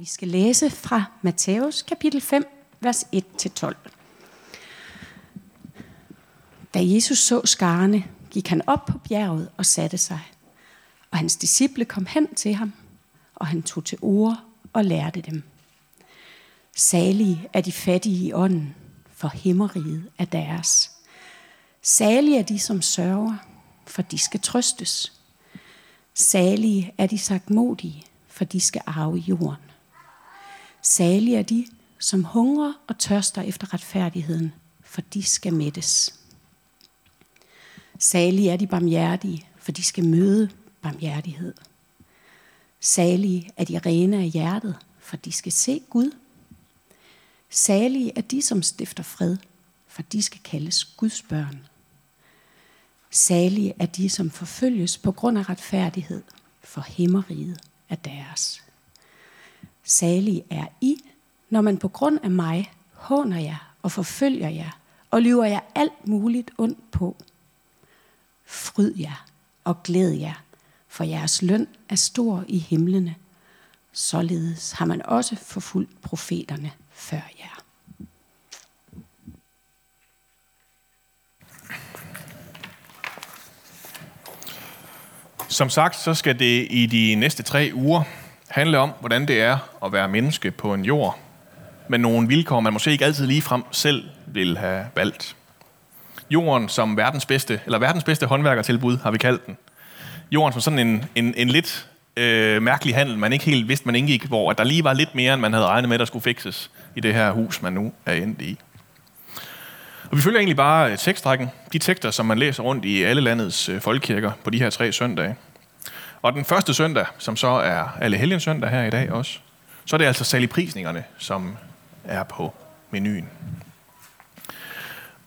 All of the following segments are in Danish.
vi skal læse fra Matthæus kapitel 5, vers 1-12. Da Jesus så skarne, gik han op på bjerget og satte sig. Og hans disciple kom hen til ham, og han tog til ord og lærte dem. Salige er de fattige i ånden, for himmeriget er deres. Salige er de, som sørger, for de skal trøstes. Salige er de sagtmodige, for de skal arve jorden. Salige er de, som hungrer og tørster efter retfærdigheden, for de skal mættes. Salige er de barmhjertige, for de skal møde barmhjertighed. Salige er de rene af hjertet, for de skal se Gud. Salige er de, som stifter fred, for de skal kaldes Guds børn. Salige er de, som forfølges på grund af retfærdighed, for himmeriget er deres. Salige er I, når man på grund af mig håner jer og forfølger jer og lyver jer alt muligt ondt på. Fryd jer og glæd jer, for jeres løn er stor i himlene. Således har man også forfulgt profeterne før jer. Som sagt, så skal det i de næste tre uger handle om, hvordan det er at være menneske på en jord, med nogle vilkår, man måske ikke altid lige frem selv vil have valgt. Jorden som verdens bedste, eller verdens bedste håndværkertilbud, har vi kaldt den. Jorden som sådan en, en, en lidt øh, mærkelig handel, man ikke helt vidste, man indgik, hvor der lige var lidt mere, end man havde regnet med, der skulle fikses i det her hus, man nu er endt i. Og vi følger egentlig bare øh, tekstrækken, de tekster, som man læser rundt i alle landets øh, folkekirker på de her tre søndage. Og den første søndag, som så er alle helgens søndag her i dag også, så er det altså saligprisningerne, som er på menuen.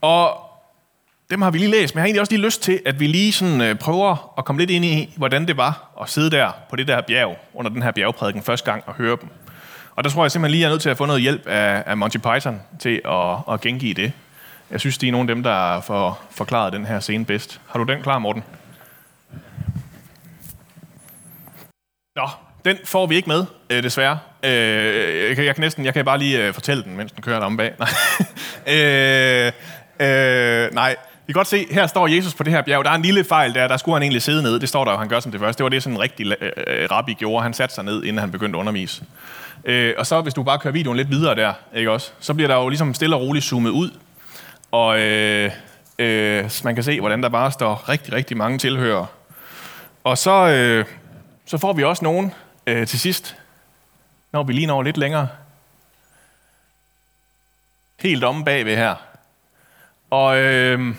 Og dem har vi lige læst, men jeg har egentlig også lige lyst til, at vi lige sådan, øh, prøver at komme lidt ind i, hvordan det var at sidde der på det der bjerg, under den her bjergprædiken første gang og høre dem. Og der tror jeg simpelthen lige, at jeg er nødt til at få noget hjælp af, af Monty Python til at, at gengive det. Jeg synes, de er nogle af dem, der får forklaret den her scene bedst. Har du den klar, Morten? Nå, den får vi ikke med, øh, desværre. Øh, jeg, kan, jeg kan næsten, jeg kan bare lige øh, fortælle den, mens den kører om bag. Nej. øh, øh, nej. Vi kan godt se, her står Jesus på det her bjerg. Der er en lille fejl der, der skulle han egentlig sidde ned. Det står der, jo, han gør som det første. Det var det, sådan en rigtig øh, rabbi gjorde. Han satte sig ned, inden han begyndte at undervise. Øh, og så, hvis du bare kører videoen lidt videre der, ikke også, så bliver der jo ligesom stille og roligt zoomet ud. Og øh, øh, man kan se, hvordan der bare står rigtig, rigtig mange tilhører. Og så, øh, så får vi også nogen øh, til sidst, når vi lige når lidt længere. Helt omme bagved her. Og øh,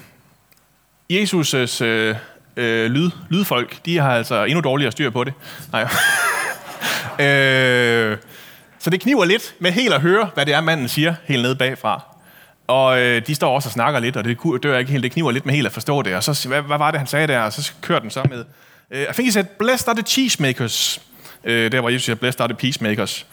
Jesus' øh, øh, lyd, lydfolk, de har altså endnu dårligere styr på det. Nej. øh, så det kniver lidt med helt at høre, hvad det er, manden siger helt nede bagfra. Og øh, de står også og snakker lidt, og det dør ikke helt. Det kniver lidt med helt at forstå det. Og så, hvad, hvad var det, han sagde der? Og så kører den så med, Øh, I think he said, blessed are the cheesemakers. Uh, der var Jesus siger, blessed are the peacemakers.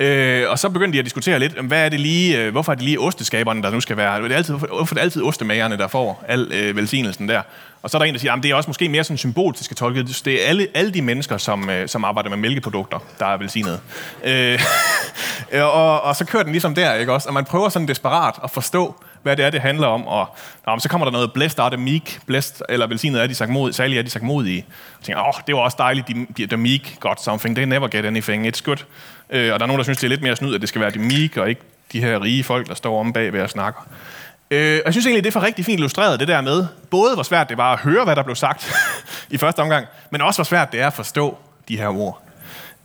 Uh, og så begyndte de at diskutere lidt, hvad er det lige, uh, hvorfor er det lige osteskaberne, der nu skal være? Det er altid, hvorfor er det altid ostemagerne, der får al uh, velsignelsen der? Og så er der en, der siger, at det er også måske mere sådan symbol, det skal tolke. Det er alle, alle de mennesker, som, uh, som arbejder med mælkeprodukter, der er velsignet. Uh, og, og så kører den ligesom der, ikke også? Og man prøver sådan desperat at forstå, hvad det er, det handler om. Og nå, så kommer der noget, blessed are the meek, blessed, eller velsignet er de sagt mod, særlig er de sagt modige. Og tænker, åh, oh, det var også dejligt, de, de, the meek got something, they never get anything, it's good. Øh, og der er nogen, der synes, det er lidt mere snyd, at det skal være de meek, og ikke de her rige folk, der står om bag ved at snakke. Øh, og jeg synes egentlig, det er for rigtig fint illustreret, det der med, både hvor svært det var at høre, hvad der blev sagt i første omgang, men også hvor svært det er at forstå de her ord.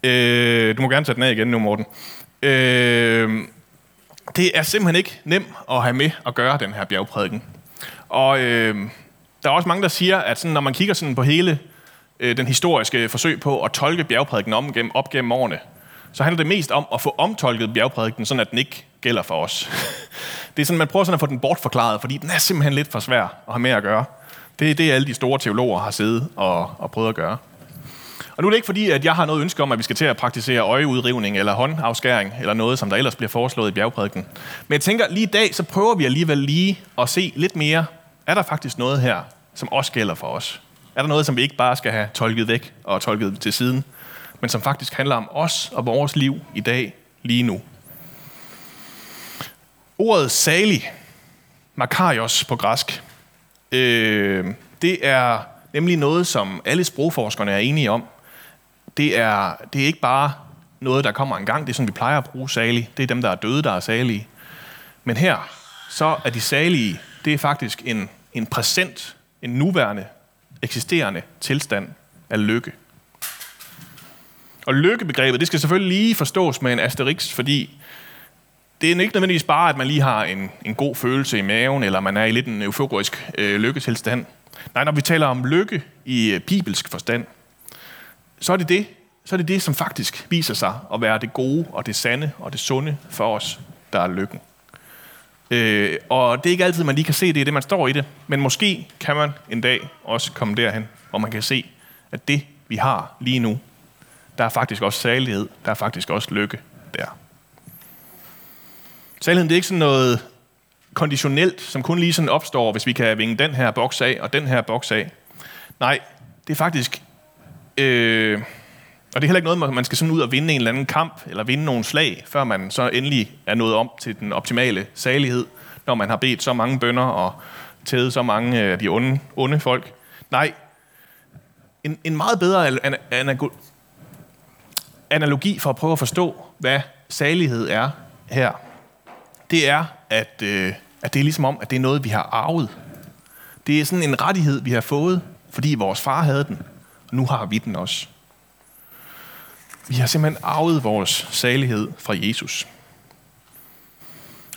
Øh, du må gerne tage den af igen nu, Morten. Øh, det er simpelthen ikke nemt at have med at gøre den her bjergprædiken. Og øh, der er også mange, der siger, at sådan, når man kigger sådan på hele øh, den historiske forsøg på at tolke bjergprædiken om gennem, op gennem årene, så handler det mest om at få omtolket bjergprædiken, sådan at den ikke gælder for os. Det er sådan, man prøver sådan at få den bortforklaret, fordi den er simpelthen lidt for svær at have med at gøre. Det er det, alle de store teologer har siddet og, og prøvet at gøre. Og nu er det ikke fordi, at jeg har noget ønske om, at vi skal til at praktisere øjeudrivning eller håndafskæring, eller noget, som der ellers bliver foreslået i bjergprædiken. Men jeg tænker, lige i dag, så prøver vi alligevel lige at se lidt mere, er der faktisk noget her, som også gælder for os? Er der noget, som vi ikke bare skal have tolket væk og tolket til siden, men som faktisk handler om os og vores liv i dag lige nu. Ordet salig, makarios på græsk, øh, det er nemlig noget, som alle sprogforskerne er enige om. Det er, det er ikke bare noget, der kommer en gang. Det er sådan, vi plejer at bruge salig. Det er dem, der er døde, der er salige. Men her, så er de salige, det er faktisk en, en præsent, en nuværende, eksisterende tilstand af lykke. Og lykkebegrebet, det skal selvfølgelig lige forstås med en asterisk, fordi det er ikke nødvendigvis bare, at man lige har en, en god følelse i maven, eller man er i lidt en euforisk øh, lykketilstand. Nej, når vi taler om lykke i øh, bibelsk forstand, så er det det, så er det det, som faktisk viser sig at være det gode og det sande og det sunde for os, der er lykken. Øh, og det er ikke altid, man lige kan se, det er det, man står i det, men måske kan man en dag også komme derhen, hvor man kan se, at det, vi har lige nu, der er faktisk også salighed, der er faktisk også lykke der. Særligheden, det er ikke sådan noget konditionelt, som kun lige sådan opstår, hvis vi kan vinge den her boks af og den her boks af. Nej, det er faktisk... Øh, og det er heller ikke noget, man skal sådan ud og vinde en eller anden kamp, eller vinde nogle slag, før man så endelig er nået om til den optimale salighed, når man har bedt så mange bønder og tædet så mange af de onde, onde folk. Nej, en, en meget bedre an, an, analogi for at prøve at forstå, hvad salighed er her, det er, at, øh, at det er ligesom om, at det er noget, vi har arvet. Det er sådan en rettighed, vi har fået, fordi vores far havde den, nu har vi den også. Vi har simpelthen arvet vores salighed fra Jesus.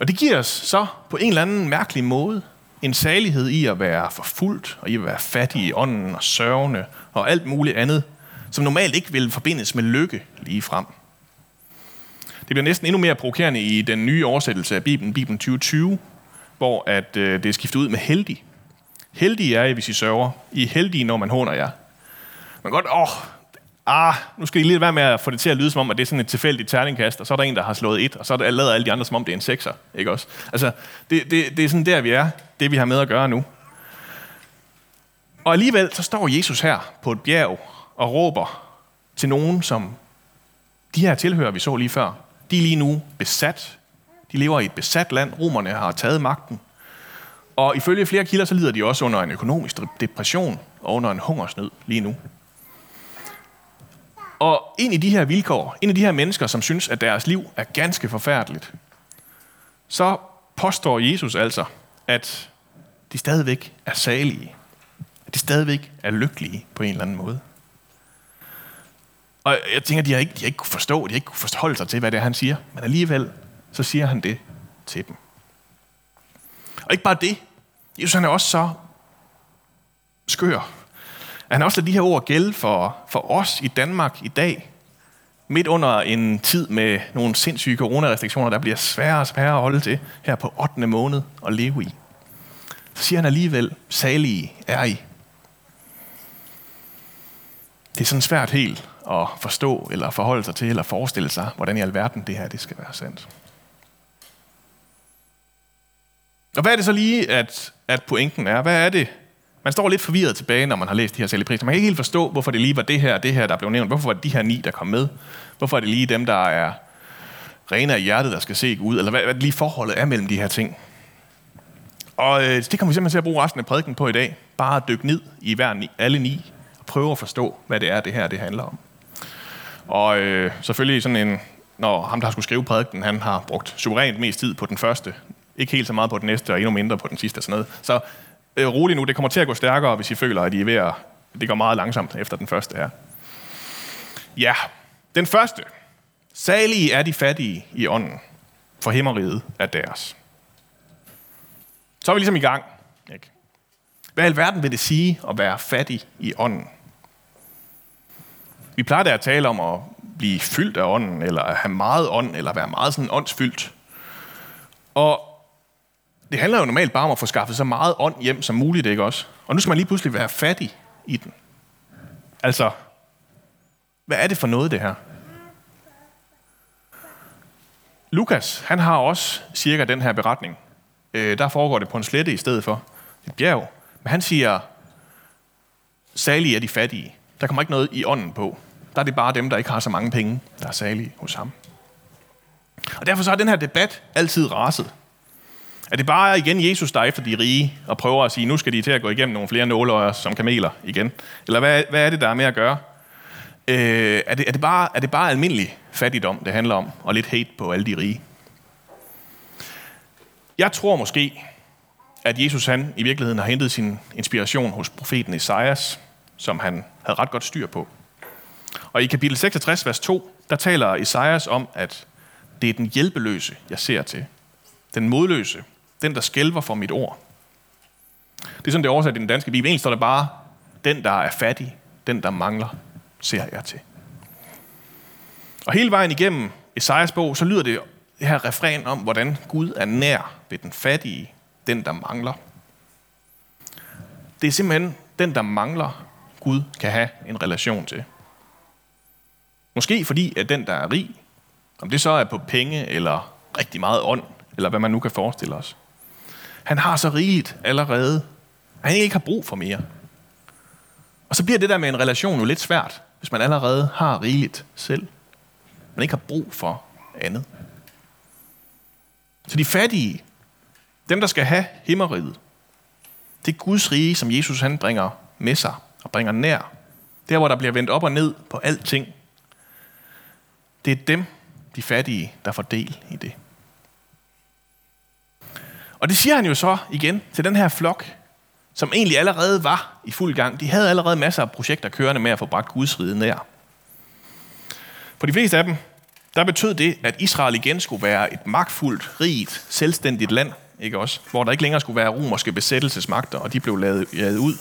Og det giver os så på en eller anden mærkelig måde en salighed i at være forfulgt, og i at være fattig i ånden og sørgende og alt muligt andet, som normalt ikke vil forbindes med lykke lige frem. Det bliver næsten endnu mere provokerende i den nye oversættelse af Bibelen, Bibelen 2020, hvor at, øh, det er skiftet ud med heldig. Heldige er I, hvis I sørger. I er heldige, når man håner jer. Man godt, åh, ah, nu skal I lige være med at få det til at lyde som om, at det er sådan et tilfældigt terningkast, og så er der en, der har slået et, og så er lavet alle de andre, som om det er en sekser, ikke også? Altså, det, det, det er sådan der, vi er, det vi har med at gøre nu. Og alligevel, så står Jesus her på et bjerg og råber til nogen, som de her tilhører, vi så lige før, de er lige nu besat. De lever i et besat land. Romerne har taget magten. Og ifølge flere kilder, så lider de også under en økonomisk depression og under en hungersnød lige nu. Og en i de her vilkår, en af de her mennesker, som synes, at deres liv er ganske forfærdeligt, så påstår Jesus altså, at de stadigvæk er salige. At de stadigvæk er lykkelige på en eller anden måde. Og jeg tænker, de har ikke, de har ikke kunne forstå, de har ikke kunne forholde sig til, hvad det er, han siger. Men alligevel, så siger han det til dem. Og ikke bare det. Jesus han er også så skør. Han også ladet de her ord gælde for, for os i Danmark i dag. Midt under en tid med nogle sindssyge coronarestriktioner, der bliver sværere og sværere at holde til her på 8. måned at leve i. Så siger han alligevel, salige er I. Det er sådan svært helt at forstå, eller forholde sig til, eller forestille sig, hvordan i alverden det her det skal være sandt. Og hvad er det så lige, at, at pointen er? Hvad er det? Man står lidt forvirret tilbage, når man har læst de her sælgepriser. Man kan ikke helt forstå, hvorfor det lige var det her og det her, der blev nævnt. Hvorfor var det de her ni, der kom med? Hvorfor er det lige dem, der er rene af hjertet, der skal se ud? Eller hvad, hvad lige forholdet er mellem de her ting? Og øh, det kommer vi simpelthen til at bruge resten af prædiken på i dag. Bare at dykke ned i hver ni, alle ni, og prøve at forstå, hvad det er, det her det handler om. Og øh, selvfølgelig sådan en, når ham, der har skulle skrive prædiken, han har brugt suverænt mest tid på den første. Ikke helt så meget på den næste, og endnu mindre på den sidste. Og sådan noget. Så øh, rolig nu, det kommer til at gå stærkere, hvis I føler, at I er ved at... Det går meget langsomt efter den første her. Ja, den første. Salige er de fattige i ånden, for himmeriget er deres. Så er vi ligesom i gang. Ikke? Hvad i alverden vil det sige at være fattig i ånden? Vi plejer da at tale om at blive fyldt af ånden, eller at have meget ånd, eller være meget sådan åndsfyldt. Og det handler jo normalt bare om at få skaffet så meget ånd hjem som muligt, ikke også? Og nu skal man lige pludselig være fattig i den. Altså, hvad er det for noget, det her? Lukas, han har også cirka den her beretning. Øh, der foregår det på en slette i stedet for et bjerg. Men han siger, salige er de fattige. Der kommer ikke noget i ånden på. Der er det bare dem, der ikke har så mange penge, der er salige hos ham. Og derfor så har den her debat altid raset. Er det bare igen Jesus, der er efter de rige, og prøver at sige, nu skal de til at gå igennem nogle flere nåløjer som kameler igen? Eller hvad, hvad er det, der er med at gøre? Øh, er, det, er, det bare, er det bare almindelig fattigdom, det handler om, og lidt hate på alle de rige? Jeg tror måske, at Jesus han i virkeligheden har hentet sin inspiration hos profeten Esajas, som han havde ret godt styr på. Og i kapitel 66, vers 2, der taler Esajas om, at det er den hjælpeløse, jeg ser til. Den modløse, den der skælver for mit ord. Det er sådan, det er oversat i den danske bibel. Egentlig står der bare, den der er fattig, den der mangler, ser jeg til. Og hele vejen igennem Esajas bog, så lyder det det her refren om, hvordan Gud er nær ved den fattige, den der mangler. Det er simpelthen den, der mangler, Gud kan have en relation til. Måske fordi, at den, der er rig, om det så er på penge eller rigtig meget ånd, eller hvad man nu kan forestille os, han har så rigeligt allerede, at han ikke har brug for mere. Og så bliver det der med en relation jo lidt svært, hvis man allerede har rigeligt selv. Man ikke har brug for andet. Så de fattige, dem der skal have himmeriget, det er Guds rige, som Jesus han bringer med sig og bringer nær. Der, hvor der bliver vendt op og ned på alting. Det er dem, de fattige, der får del i det. Og det siger han jo så igen til den her flok, som egentlig allerede var i fuld gang. De havde allerede masser af projekter kørende med at få bragt Guds rige nær. For de fleste af dem, der betød det, at Israel igen skulle være et magtfuldt, rigt, selvstændigt land, ikke også? hvor der ikke længere skulle være romerske besættelsesmagter, og de blev lavet, lavet ud.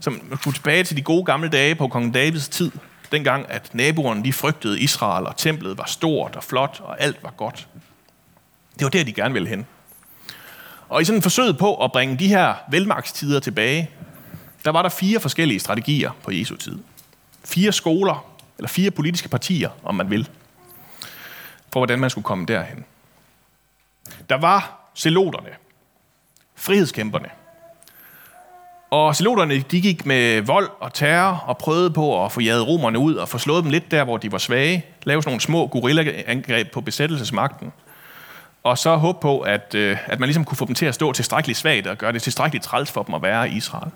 Som skulle tilbage til de gode gamle dage på kong Davids tid, dengang at naboerne de frygtede Israel, og templet var stort og flot, og alt var godt. Det var der, de gerne ville hen. Og i sådan en forsøg på at bringe de her velmagtstider tilbage, der var der fire forskellige strategier på Jesu tid. Fire skoler, eller fire politiske partier, om man vil, for hvordan man skulle komme derhen. Der var zeloterne, frihedskæmperne. Og zeloterne, de gik med vold og terror og prøvede på at få jaget romerne ud og få slået dem lidt der, hvor de var svage. Lave sådan nogle små guerillaangreb på besættelsesmagten og så håbe på, at, øh, at man ligesom kunne få dem til at stå tilstrækkeligt svagt og gøre det tilstrækkeligt træls for dem at være i Israel.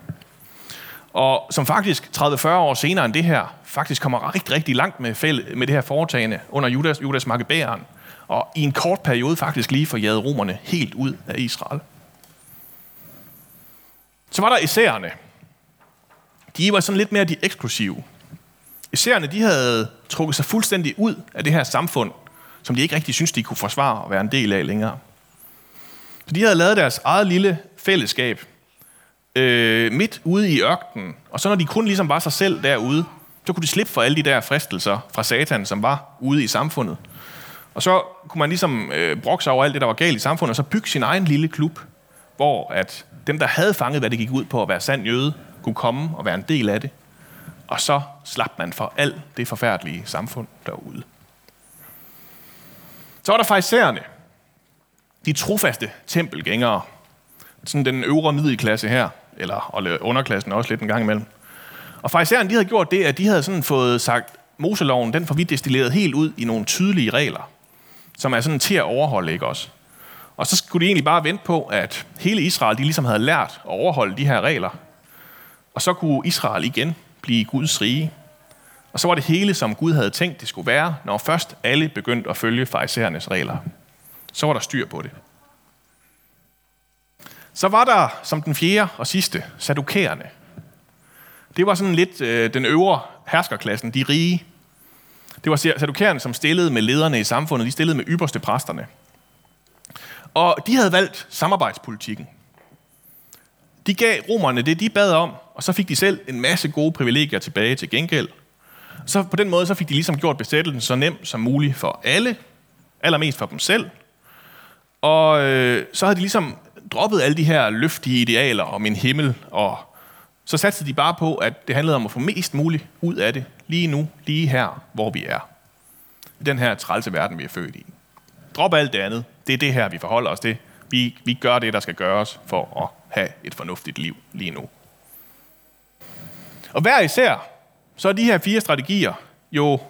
Og som faktisk 30-40 år senere end det her, faktisk kommer rigtig, rigtig langt med, fæld, med det her foretagende under Judas, Judas Maccabæren, og i en kort periode faktisk lige for jaget romerne helt ud af Israel. Så var der isærerne. De var sådan lidt mere de eksklusive. Isærerne, de havde trukket sig fuldstændig ud af det her samfund, som de ikke rigtig synes, de kunne forsvare at være en del af længere. Så de havde lavet deres eget lille fællesskab øh, midt ude i ørkenen, og så når de kun ligesom var sig selv derude, så kunne de slippe for alle de der fristelser fra satan, som var ude i samfundet. Og så kunne man ligesom øh, brokke sig over alt det, der var galt i samfundet, og så bygge sin egen lille klub, hvor at dem, der havde fanget, hvad det gik ud på at være sand jøde, kunne komme og være en del af det. Og så slap man for alt det forfærdelige samfund derude. Så var der fejserne, De trofaste tempelgængere. Sådan den øvre middelklasse her, eller underklassen også lidt en gang imellem. Og fejserne, de havde gjort det, at de havde sådan fået sagt, Moseloven, den får vi destilleret helt ud i nogle tydelige regler, som er sådan til at overholde, ikke også? Og så skulle de egentlig bare vente på, at hele Israel, de ligesom havde lært at overholde de her regler. Og så kunne Israel igen blive Guds rige. Og så var det hele, som Gud havde tænkt, det skulle være, når først alle begyndte at følge farisæernes regler. Så var der styr på det. Så var der som den fjerde og sidste, sadukæerne. Det var sådan lidt øh, den øvre herskerklassen, de rige. Det var sadukæerne, som stillede med lederne i samfundet, de stillede med ypperste præsterne. Og de havde valgt samarbejdspolitikken. De gav romerne det, de bad om, og så fik de selv en masse gode privilegier tilbage til gengæld. Så på den måde så fik de ligesom gjort besættelsen så nem som muligt for alle, allermest for dem selv. Og øh, så havde de ligesom droppet alle de her løftige idealer om en himmel, og så satte de bare på, at det handlede om at få mest muligt ud af det, lige nu, lige her, hvor vi er. I den her trælse verden, vi er født i. Drop alt det andet. Det er det her, vi forholder os til. Vi, vi gør det, der skal gøres for at have et fornuftigt liv lige nu. Og hver især så er de her fire strategier jo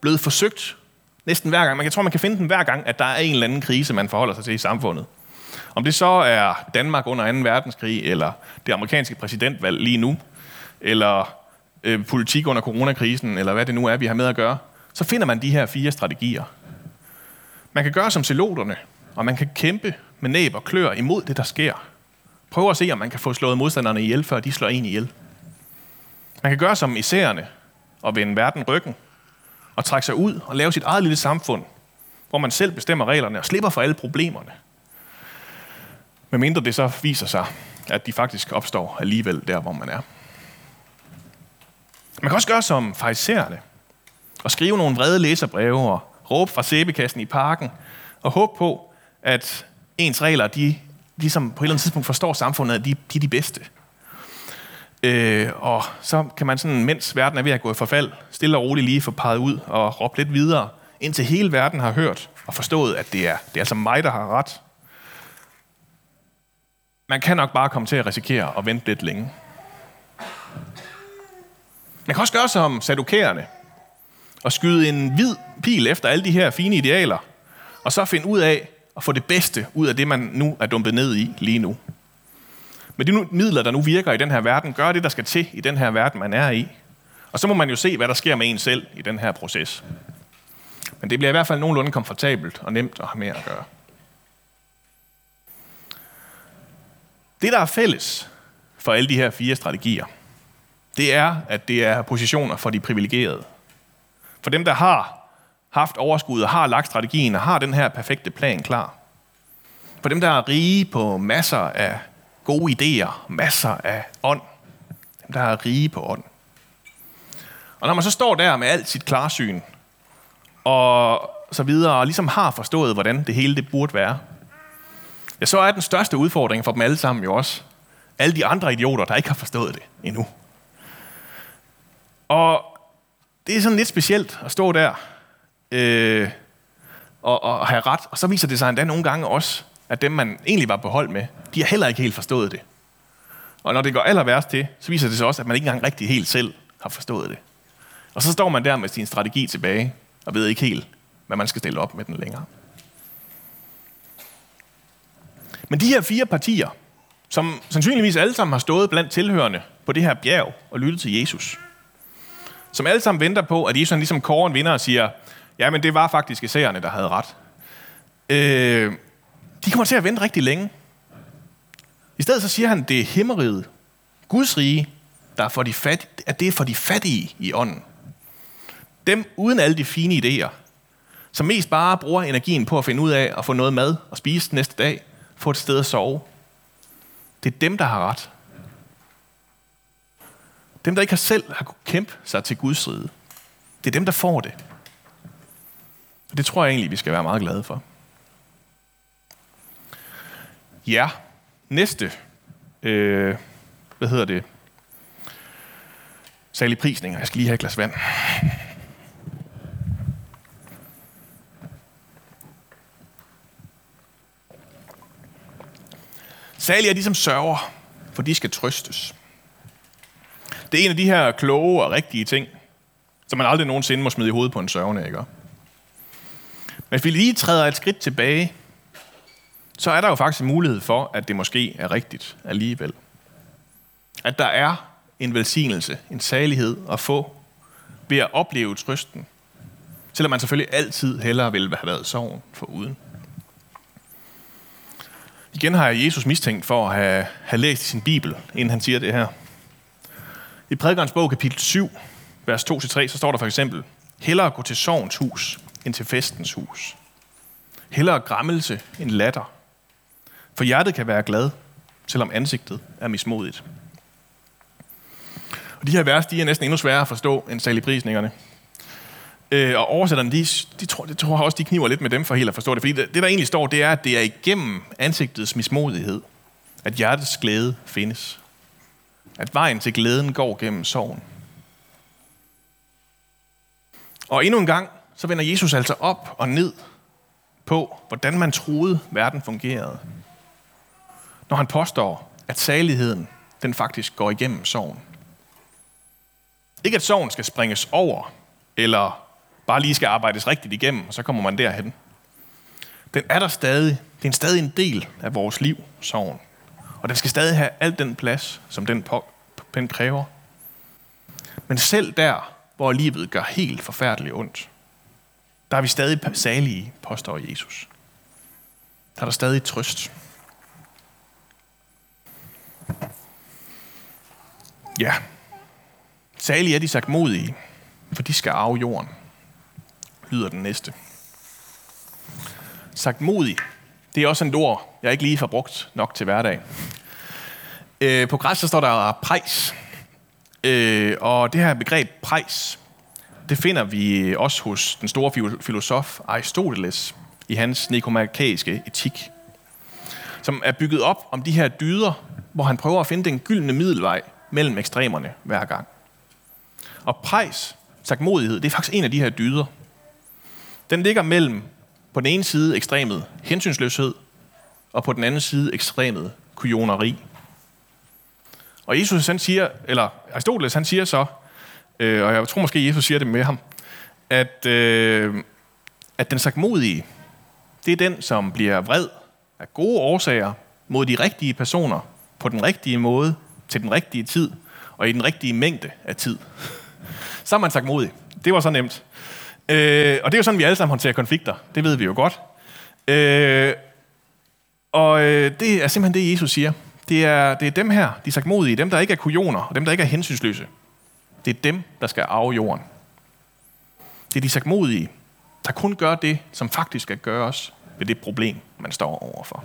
blevet forsøgt Næsten hver gang. Man kan tror, man kan finde den hver gang, at der er en eller anden krise, man forholder sig til i samfundet. Om det så er Danmark under 2. verdenskrig, eller det amerikanske præsidentvalg lige nu, eller øh, politik under coronakrisen, eller hvad det nu er, vi har med at gøre, så finder man de her fire strategier. Man kan gøre som celoterne, og man kan kæmpe med næb og klør imod det, der sker. Prøv at se, om man kan få slået modstanderne ihjel, før de slår en ihjel. Man kan gøre som isærerne og vende verden ryggen og trække sig ud og lave sit eget lille samfund, hvor man selv bestemmer reglerne og slipper for alle problemerne. Men mindre det så viser sig, at de faktisk opstår alligevel der, hvor man er. Man kan også gøre som farisæerne og skrive nogle vrede læserbreve og råbe fra sæbekassen i parken og håbe på, at ens regler, de, de som på et eller andet tidspunkt forstår samfundet, at de, de er de bedste. Øh, og så kan man sådan, mens verden er ved at gå i forfald, stille og roligt lige få peget ud og råbe lidt videre, indtil hele verden har hørt og forstået, at det er, det er altså mig, der har ret. Man kan nok bare komme til at risikere at vente lidt længe. Man kan også gøre som sadukærerne og skyde en hvid pil efter alle de her fine idealer, og så finde ud af at få det bedste ud af det, man nu er dumpet ned i lige nu. Med de midler, der nu virker i den her verden, gør det, der skal til i den her verden, man er i. Og så må man jo se, hvad der sker med en selv i den her proces. Men det bliver i hvert fald nogenlunde komfortabelt og nemt at have med at gøre. Det, der er fælles for alle de her fire strategier, det er, at det er positioner for de privilegerede. For dem, der har haft overskud og har lagt strategien og har den her perfekte plan klar. For dem, der er rige på masser af gode idéer, masser af ånd. Dem, der er rige på ånd. Og når man så står der med alt sit klarsyn, og så videre, og ligesom har forstået, hvordan det hele det burde være, ja, så er den største udfordring for dem alle sammen jo også alle de andre idioter, der ikke har forstået det endnu. Og det er sådan lidt specielt at stå der øh, og, og have ret. Og så viser det sig endda nogle gange også, at dem, man egentlig var på hold med, de har heller ikke helt forstået det. Og når det går aller værst til, så viser det sig også, at man ikke engang rigtig helt selv har forstået det. Og så står man der med sin strategi tilbage, og ved ikke helt, hvad man skal stille op med den længere. Men de her fire partier, som sandsynligvis alle sammen har stået blandt tilhørende på det her bjerg og lyttet til Jesus, som alle sammen venter på, at Jesus ligesom kårer en vinder og siger, ja, men det var faktisk isærerne, der havde ret. Øh, de kommer til at vente rigtig længe. I stedet så siger han, det er himmeriget, Guds rige, der er for de fattige, at det er for de fattige i ånden. Dem uden alle de fine idéer, som mest bare bruger energien på at finde ud af at få noget mad og spise næste dag, få et sted at sove. Det er dem, der har ret. Dem, der ikke har selv har kunnet kæmpe sig til Guds rige. Det er dem, der får det. Og det tror jeg egentlig, vi skal være meget glade for. Ja, næste, øh, hvad hedder det, særlig prisninger. Jeg skal lige have et glas vand. Særlig er de, som sørger, for de skal trøstes. Det er en af de her kloge og rigtige ting, som man aldrig nogensinde må smide i hovedet på en sørgende, ikke? Men hvis vi lige træder et skridt tilbage, så er der jo faktisk en mulighed for, at det måske er rigtigt alligevel. At der er en velsignelse, en salighed at få ved at opleve trøsten, selvom man selvfølgelig altid hellere ville have været sorgen for uden. Igen har jeg Jesus mistænkt for at have, have læst i sin bibel, inden han siger det her. I prædikernes bog, kapitel 7, vers 2-3, så står der for eksempel, hellere gå til sorgens hus, end til festens hus. Hellere græmmelse end latter. For hjertet kan være glad, selvom ansigtet er mismodigt. Og de her vers, de er næsten endnu sværere at forstå end saligprisningerne. Øh, og oversætterne, de, de tror, de tror også, de kniver lidt med dem for helt at forstå det. Fordi det, det, der egentlig står, det er, at det er igennem ansigtets mismodighed, at hjertets glæde findes. At vejen til glæden går gennem sorgen. Og endnu en gang, så vender Jesus altså op og ned på, hvordan man troede, verden fungerede. Når han påstår, at saligheden, den faktisk går igennem sorgen. Ikke at sorgen skal springes over, eller bare lige skal arbejdes rigtigt igennem, og så kommer man derhen. Den er der stadig. Det er stadig en del af vores liv, sorgen. Og den skal stadig have al den plads, som den, på, den kræver. Men selv der, hvor livet gør helt forfærdeligt ondt, der er vi stadig salige, påstår Jesus. Der er der stadig trøst. Ja, salige er de sagt modige, for de skal arve jorden, lyder den næste. Sagt modig, det er også en ord, jeg ikke lige får brugt nok til hverdag. Øh, på græs så står der prejs, øh, og det her begreb prejs, det finder vi også hos den store filosof Aristoteles i hans nikomakæiske etik, som er bygget op om de her dyder, hvor han prøver at finde den gyldne middelvej mellem ekstremerne hver gang. Og prejs, takmodighed, det er faktisk en af de her dyder. Den ligger mellem på den ene side ekstremet hensynsløshed, og på den anden side ekstremet kujoneri. Og Jesus han siger, eller Aristoteles han siger så, øh, og jeg tror måske Jesus siger det med ham, at, øh, at den sagtmodige, det er den, som bliver vred af gode årsager mod de rigtige personer på den rigtige måde, til den rigtige tid, og i den rigtige mængde af tid. Så er man sagmodig. Det var så nemt. Øh, og det er jo sådan, vi alle sammen håndterer konflikter. Det ved vi jo godt. Øh, og øh, det er simpelthen det, Jesus siger. Det er, det er dem her, de sagmodige, dem, der ikke er kujoner, og dem, der ikke er hensynsløse. Det er dem, der skal arve jorden. Det er de sagmodige, der kun gør det, som faktisk skal gøres ved det problem, man står overfor.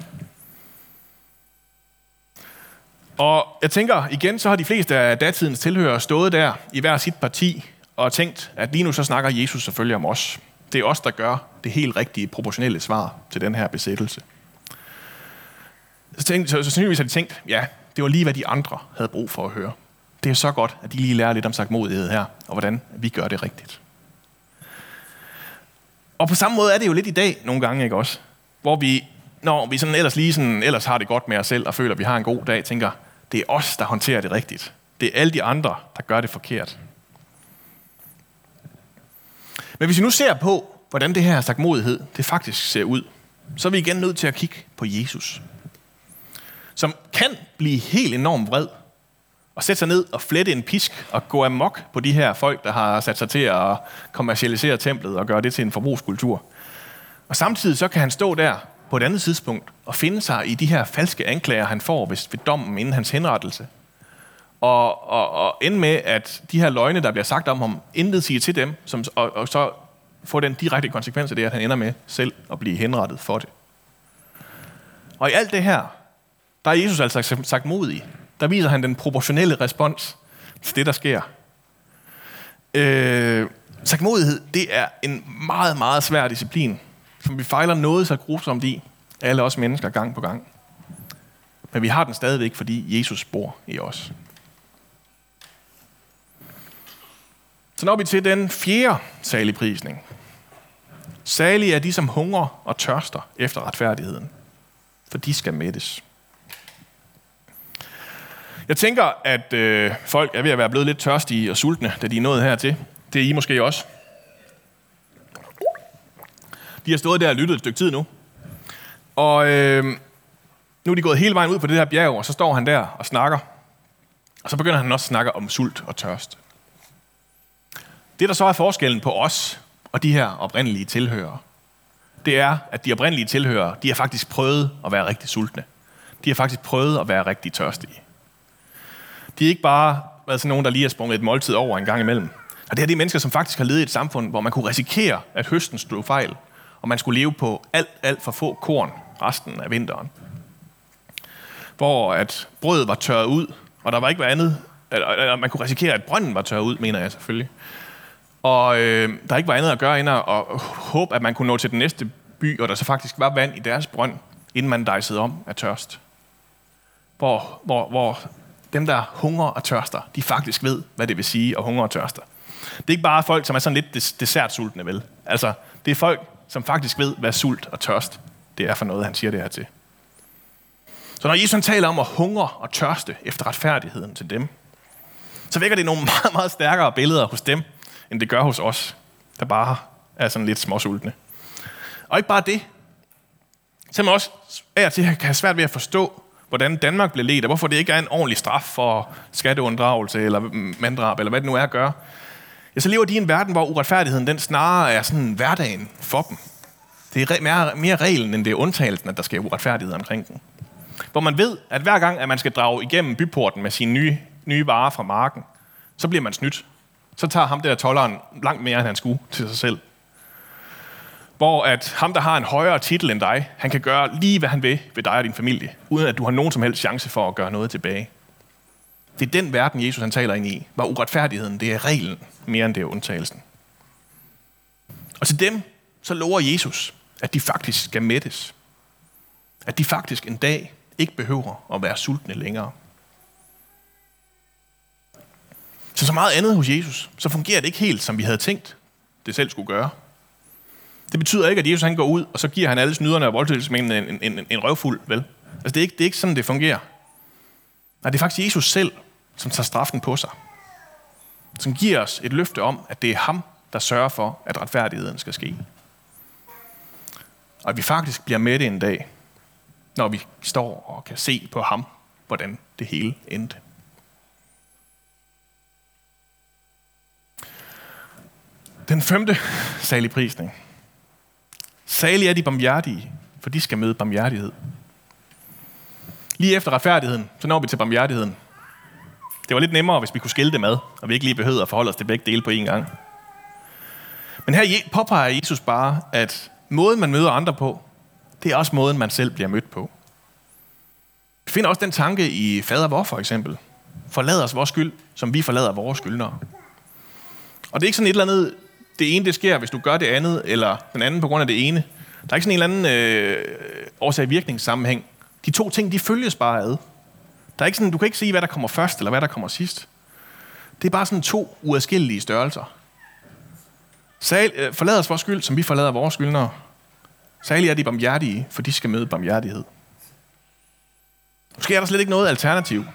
Og jeg tænker, igen, så har de fleste af datidens tilhørere stået der i hver sit parti og tænkt, at lige nu så snakker Jesus selvfølgelig om os. Det er os, der gør det helt rigtige, proportionelle svar til den her besættelse. Så, tænkte, så, så sandsynligvis har de tænkt, ja, det var lige, hvad de andre havde brug for at høre. Det er så godt, at de lige lærer lidt om sagmodighed her, og hvordan vi gør det rigtigt. Og på samme måde er det jo lidt i dag nogle gange, ikke også? Hvor vi, når vi sådan ellers lige sådan, ellers har det godt med os selv og føler, at vi har en god dag, tænker, det er os, der håndterer det rigtigt. Det er alle de andre, der gør det forkert. Men hvis vi nu ser på, hvordan det her sagmodighed, det faktisk ser ud, så er vi igen nødt til at kigge på Jesus. Som kan blive helt enormt vred, og sætte sig ned og flette en pisk og gå amok på de her folk, der har sat sig til at kommercialisere templet og gøre det til en forbrugskultur. Og samtidig så kan han stå der på et andet tidspunkt og finde sig i de her falske anklager, han får ved, ved dommen inden hans henrettelse. Og, og, og ende med, at de her løgne, der bliver sagt om ham, intet siger til dem, som, og, og så får den direkte konsekvens af det, at han ender med selv at blive henrettet for det. Og i alt det her, der er Jesus altså sagt modig. Der viser han den proportionelle respons til det, der sker. Øh, sagmodighed, det er en meget, meget svær disciplin, som vi fejler noget så grusomt i, alle os mennesker gang på gang. Men vi har den stadigvæk, fordi Jesus bor i os. Så når vi til den fjerde saligprisning. Salige er de, som hungrer og tørster efter retfærdigheden, for de skal mættes. Jeg tænker, at øh, folk er ved at være blevet lidt tørstige og sultne, da de er nået hertil. Det er I måske også. De har stået der og lyttet et stykke tid nu. Og øh, nu er de gået hele vejen ud på det her bjerg, og så står han der og snakker. Og så begynder han også at snakke om sult og tørst. Det, der så er forskellen på os og de her oprindelige tilhørere, det er, at de oprindelige tilhørere, de har faktisk prøvet at være rigtig sultne. De har faktisk prøvet at være rigtig tørstige. De er ikke bare været sådan nogen, der lige har sprunget et måltid over en gang imellem. Og det her det er mennesker, som faktisk har levet i et samfund, hvor man kunne risikere, at høsten stod fejl, og man skulle leve på alt, alt for få korn resten af vinteren. Hvor at brødet var tørret ud, og der var ikke andet, eller man kunne risikere, at brønden var tørret ud, mener jeg selvfølgelig. Og øh, der ikke var andet at gøre end at håbe, at man kunne nå til den næste by, og der så faktisk var vand i deres brønd, inden man dejsede om af tørst. Hvor, hvor, hvor dem, der hunger og tørster, de faktisk ved, hvad det vil sige at hunger og tørster. Det er ikke bare folk, som er sådan lidt dessertsultne, vel? Altså, det er folk, som faktisk ved, hvad sult og tørst det er for noget, han siger det her til. Så når Jesus taler om at hungre og tørste efter retfærdigheden til dem, så vækker det nogle meget, meget stærkere billeder hos dem, end det gør hos os. der bare er sådan lidt småsultne. Og ikke bare det. Så man også af til kan have svært ved at forstå, hvordan Danmark bliver ledt, og hvorfor det ikke er en ordentlig straf for skatteunddragelse eller manddrab, eller hvad det nu er at gøre. Ja, så lever de i en verden, hvor uretfærdigheden den snarere er sådan hverdagen for dem. Det er mere, mere reglen, end det er undtagelsen, at der sker uretfærdighed omkring den. Hvor man ved, at hver gang, at man skal drage igennem byporten med sine nye, nye varer fra marken, så bliver man snydt. Så tager ham der tolleren langt mere, end han skulle til sig selv. Hvor at ham, der har en højere titel end dig, han kan gøre lige, hvad han vil ved dig og din familie, uden at du har nogen som helst chance for at gøre noget tilbage. Det er den verden, Jesus han taler ind i, hvor uretfærdigheden det er reglen, mere end det er undtagelsen. Og til dem, så lover Jesus, at de faktisk skal mættes. At de faktisk en dag ikke behøver at være sultne længere. Så så meget andet hos Jesus, så fungerer det ikke helt, som vi havde tænkt, det selv skulle gøre. Det betyder ikke, at Jesus han går ud, og så giver han alle snyderne og voldtægtsmændene en, en, en, en røvfuld, vel? Altså, det er, ikke, det er ikke sådan, det fungerer. Nej, det er faktisk Jesus selv, som tager straffen på sig. Som giver os et løfte om, at det er ham, der sørger for, at retfærdigheden skal ske. Og at vi faktisk bliver med det en dag, når vi står og kan se på ham, hvordan det hele endte. Den femte salige prisning. Salige er de barmhjertige, for de skal møde barmhjertighed. Lige efter retfærdigheden, så når vi til barmhjertigheden. Det var lidt nemmere, hvis vi kunne skille det med, og vi ikke lige behøvede at forholde os til begge dele på én gang. Men her påpeger Jesus bare, at måden, man møder andre på, det er også måden, man selv bliver mødt på. Vi finder også den tanke i fader vor, for eksempel. Forlad os vores skyld, som vi forlader vores skyldnere. Og det er ikke sådan et eller andet, det ene det sker, hvis du gør det andet, eller den anden på grund af det ene. Der er ikke sådan en eller anden øh, årsag-virkningssammenhæng. De to ting, de følges bare ad. Der er ikke sådan, du kan ikke sige, hvad der kommer først, eller hvad der kommer sidst. Det er bare sådan to uadskillelige størrelser. Sal, øh, forlad os vores skyld, som vi forlader vores skyldnere. Særligt er de barmhjertige, for de skal møde barmhjertighed. Måske er der slet ikke noget alternativ.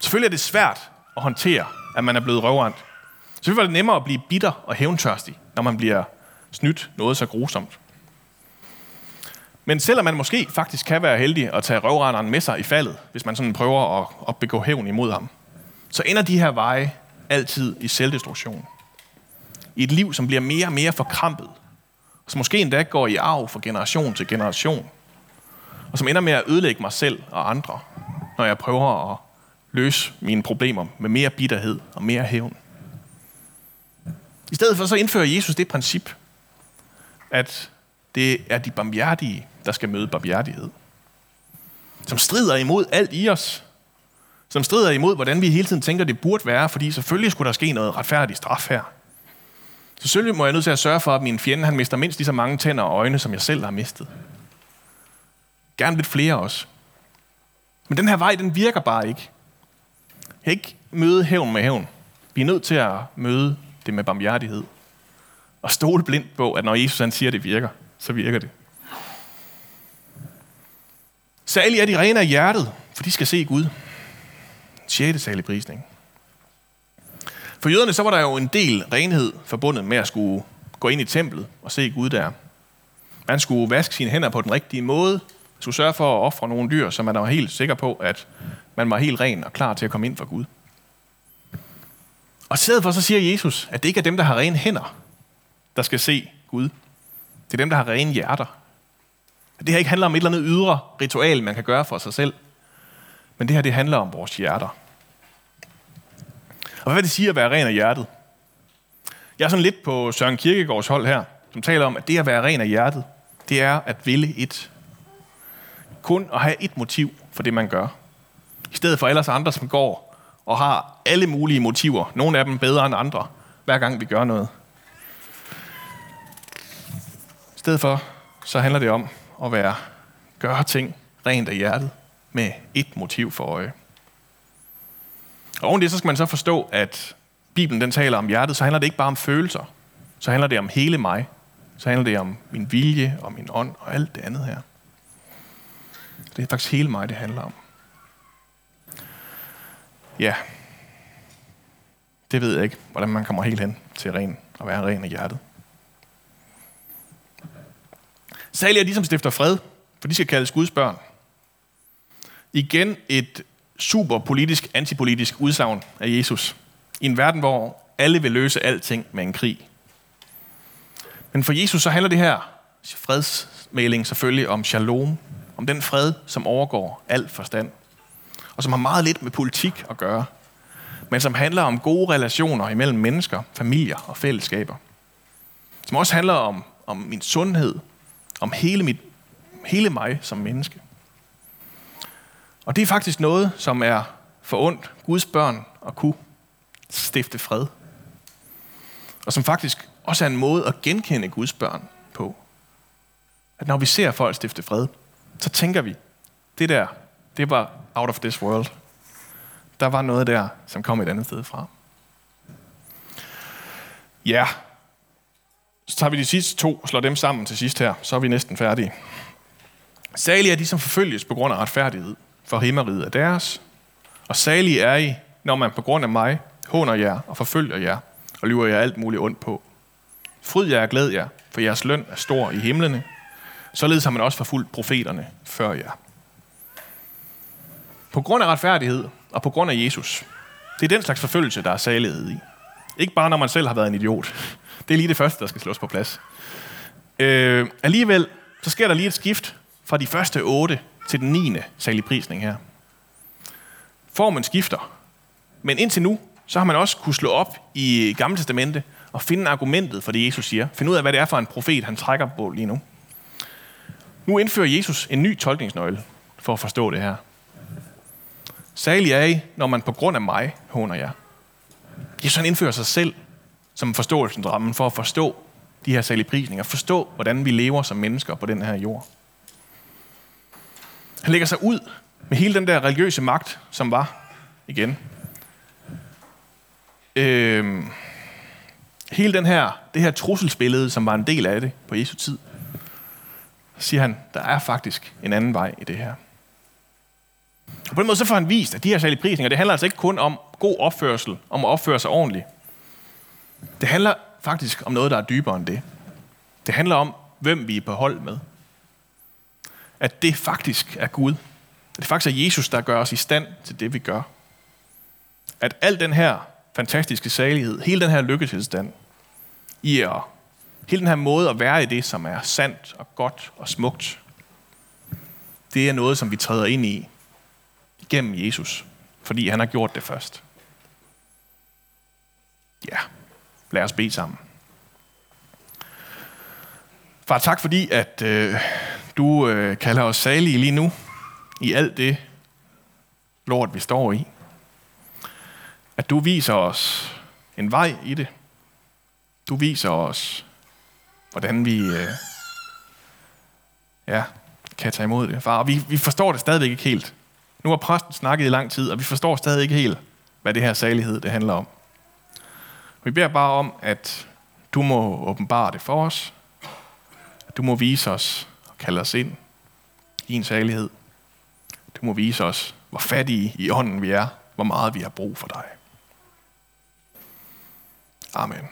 Selvfølgelig er det svært at håndtere, at man er blevet røvrendt. Selvfølgelig er det nemmere at blive bitter og hævntørstig, når man bliver snydt noget så grusomt. Men selvom man måske faktisk kan være heldig at tage røvrenderen med sig i faldet, hvis man sådan prøver at, at begå hævn imod ham, så ender de her veje altid i selvdestruktion. I et liv, som bliver mere og mere forkrampet, som måske endda går i arv fra generation til generation, og som ender med at ødelægge mig selv og andre, når jeg prøver at løse mine problemer med mere bitterhed og mere hævn. I stedet for så indfører Jesus det princip, at det er de barmhjertige, der skal møde barmhjertighed. Som strider imod alt i os. Som strider imod, hvordan vi hele tiden tænker, det burde være, fordi selvfølgelig skulle der ske noget retfærdigt straf her. Så selvfølgelig må jeg nødt til at sørge for, at min fjende han mister mindst lige så mange tænder og øjne, som jeg selv har mistet. Gerne lidt flere også. Men den her vej, den virker bare ikke. Jeg kan ikke møde hævn med hævn. Vi er nødt til at møde det med barmhjertighed. Og stole blindt på, at når Jesus han siger, at det virker, så virker det. Særlig er de rene af hjertet, for de skal se Gud. 6. salig prisning. For jøderne så var der jo en del renhed forbundet med at skulle gå ind i templet og se Gud der. Man skulle vaske sine hænder på den rigtige måde, man skulle sørge for at ofre nogle dyr, så man var helt sikker på, at man var helt ren og klar til at komme ind for Gud. Og i stedet for så siger Jesus, at det ikke er dem, der har rene hænder, der skal se Gud. Det er dem, der har rene hjerter. At det her ikke handler om et eller andet ydre ritual, man kan gøre for sig selv. Men det her, det handler om vores hjerter. Og hvad vil det sige at være ren af hjertet? Jeg er sådan lidt på Søren Kierkegaards hold her, som taler om, at det at være ren af hjertet, det er at ville et. Kun at have et motiv for det, man gør. I stedet for ellers andre, som går og har alle mulige motiver, nogle af dem bedre end andre, hver gang vi gør noget. I stedet for, så handler det om at være, gøre ting rent af hjertet med et motiv for øje. Og oven det, så skal man så forstå, at Bibelen den taler om hjertet, så handler det ikke bare om følelser. Så handler det om hele mig. Så handler det om min vilje og min ånd og alt det andet her. Det er faktisk hele mig, det handler om. Ja, det ved jeg ikke, hvordan man kommer helt hen til ren og være ren i hjertet. Salige er de, som stifter fred, for de skal kaldes Guds børn. Igen et super politisk, antipolitisk udsagn af Jesus. I en verden, hvor alle vil løse alting med en krig. Men for Jesus så handler det her fredsmæling selvfølgelig om shalom, om den fred, som overgår al forstand, og som har meget lidt med politik at gøre, men som handler om gode relationer imellem mennesker, familier og fællesskaber. Som også handler om, om min sundhed, om hele, mit, hele mig som menneske. Og det er faktisk noget, som er for ondt Guds børn at kunne stifte fred. Og som faktisk også er en måde at genkende Guds børn på. At når vi ser folk stifte fred, så tænker vi, det der, det var out of this world. Der var noget der, som kom et andet sted fra. Ja, så tager vi de sidste to og slår dem sammen til sidst her. Så er vi næsten færdige. Salige er de, som forfølges på grund af retfærdighed, for himmeriget er deres. Og salige er I, når man på grund af mig håner jer og forfølger jer og lyver jer alt muligt ondt på. Fryd jer og glæd jer, for jeres løn er stor i himlene. Således har man også forfulgt profeterne før jer. På grund af retfærdighed og på grund af Jesus. Det er den slags forfølgelse, der er salighed i. Ikke bare, når man selv har været en idiot. Det er lige det første, der skal slås på plads. Øh, alligevel, så sker der lige et skift fra de første otte til den 9. saligprisning her. Formen skifter. Men indtil nu, så har man også kunne slå op i Gamle Testamente og finde argumentet for det, Jesus siger. Finde ud af, hvad det er for en profet, han trækker på lige nu. Nu indfører Jesus en ny tolkningsnøgle for at forstå det her. Særlig er I, når man på grund af mig håner jer. Jesus han indfører sig selv som forståelsen rammen for at forstå de her saligprisninger. Forstå, hvordan vi lever som mennesker på den her jord. Han lægger sig ud med hele den der religiøse magt, som var igen. Øhm, hele den her, det her trusselsbillede, som var en del af det på Jesu tid, siger han, der er faktisk en anden vej i det her. Og på den måde så får han vist, at de her særlige prisninger, det handler altså ikke kun om god opførsel, om at opføre sig ordentligt. Det handler faktisk om noget, der er dybere end det. Det handler om, hvem vi er på hold med. At det faktisk er Gud. At det faktisk er Jesus, der gør os i stand til det, vi gør. At al den her fantastiske salighed, hele den her lykketilstand, i at, hele den her måde at være i det, som er sandt og godt og smukt, det er noget, som vi træder ind i igennem Jesus, fordi han har gjort det først. Ja, lad os bede sammen. Far, tak fordi, at øh, du øh, kalder os salige lige nu i alt det lort, vi står i. At du viser os en vej i det. Du viser os, hvordan vi øh, ja, kan tage imod det. Far, vi, vi forstår det stadigvæk ikke helt. Nu har præsten snakket i lang tid, og vi forstår stadig ikke helt, hvad det her salighed det handler om. Vi beder bare om, at du må åbenbare det for os. At du må vise os og kalde os ind i en salighed. Du må vise os, hvor fattige i ånden vi er, hvor meget vi har brug for dig. Amen.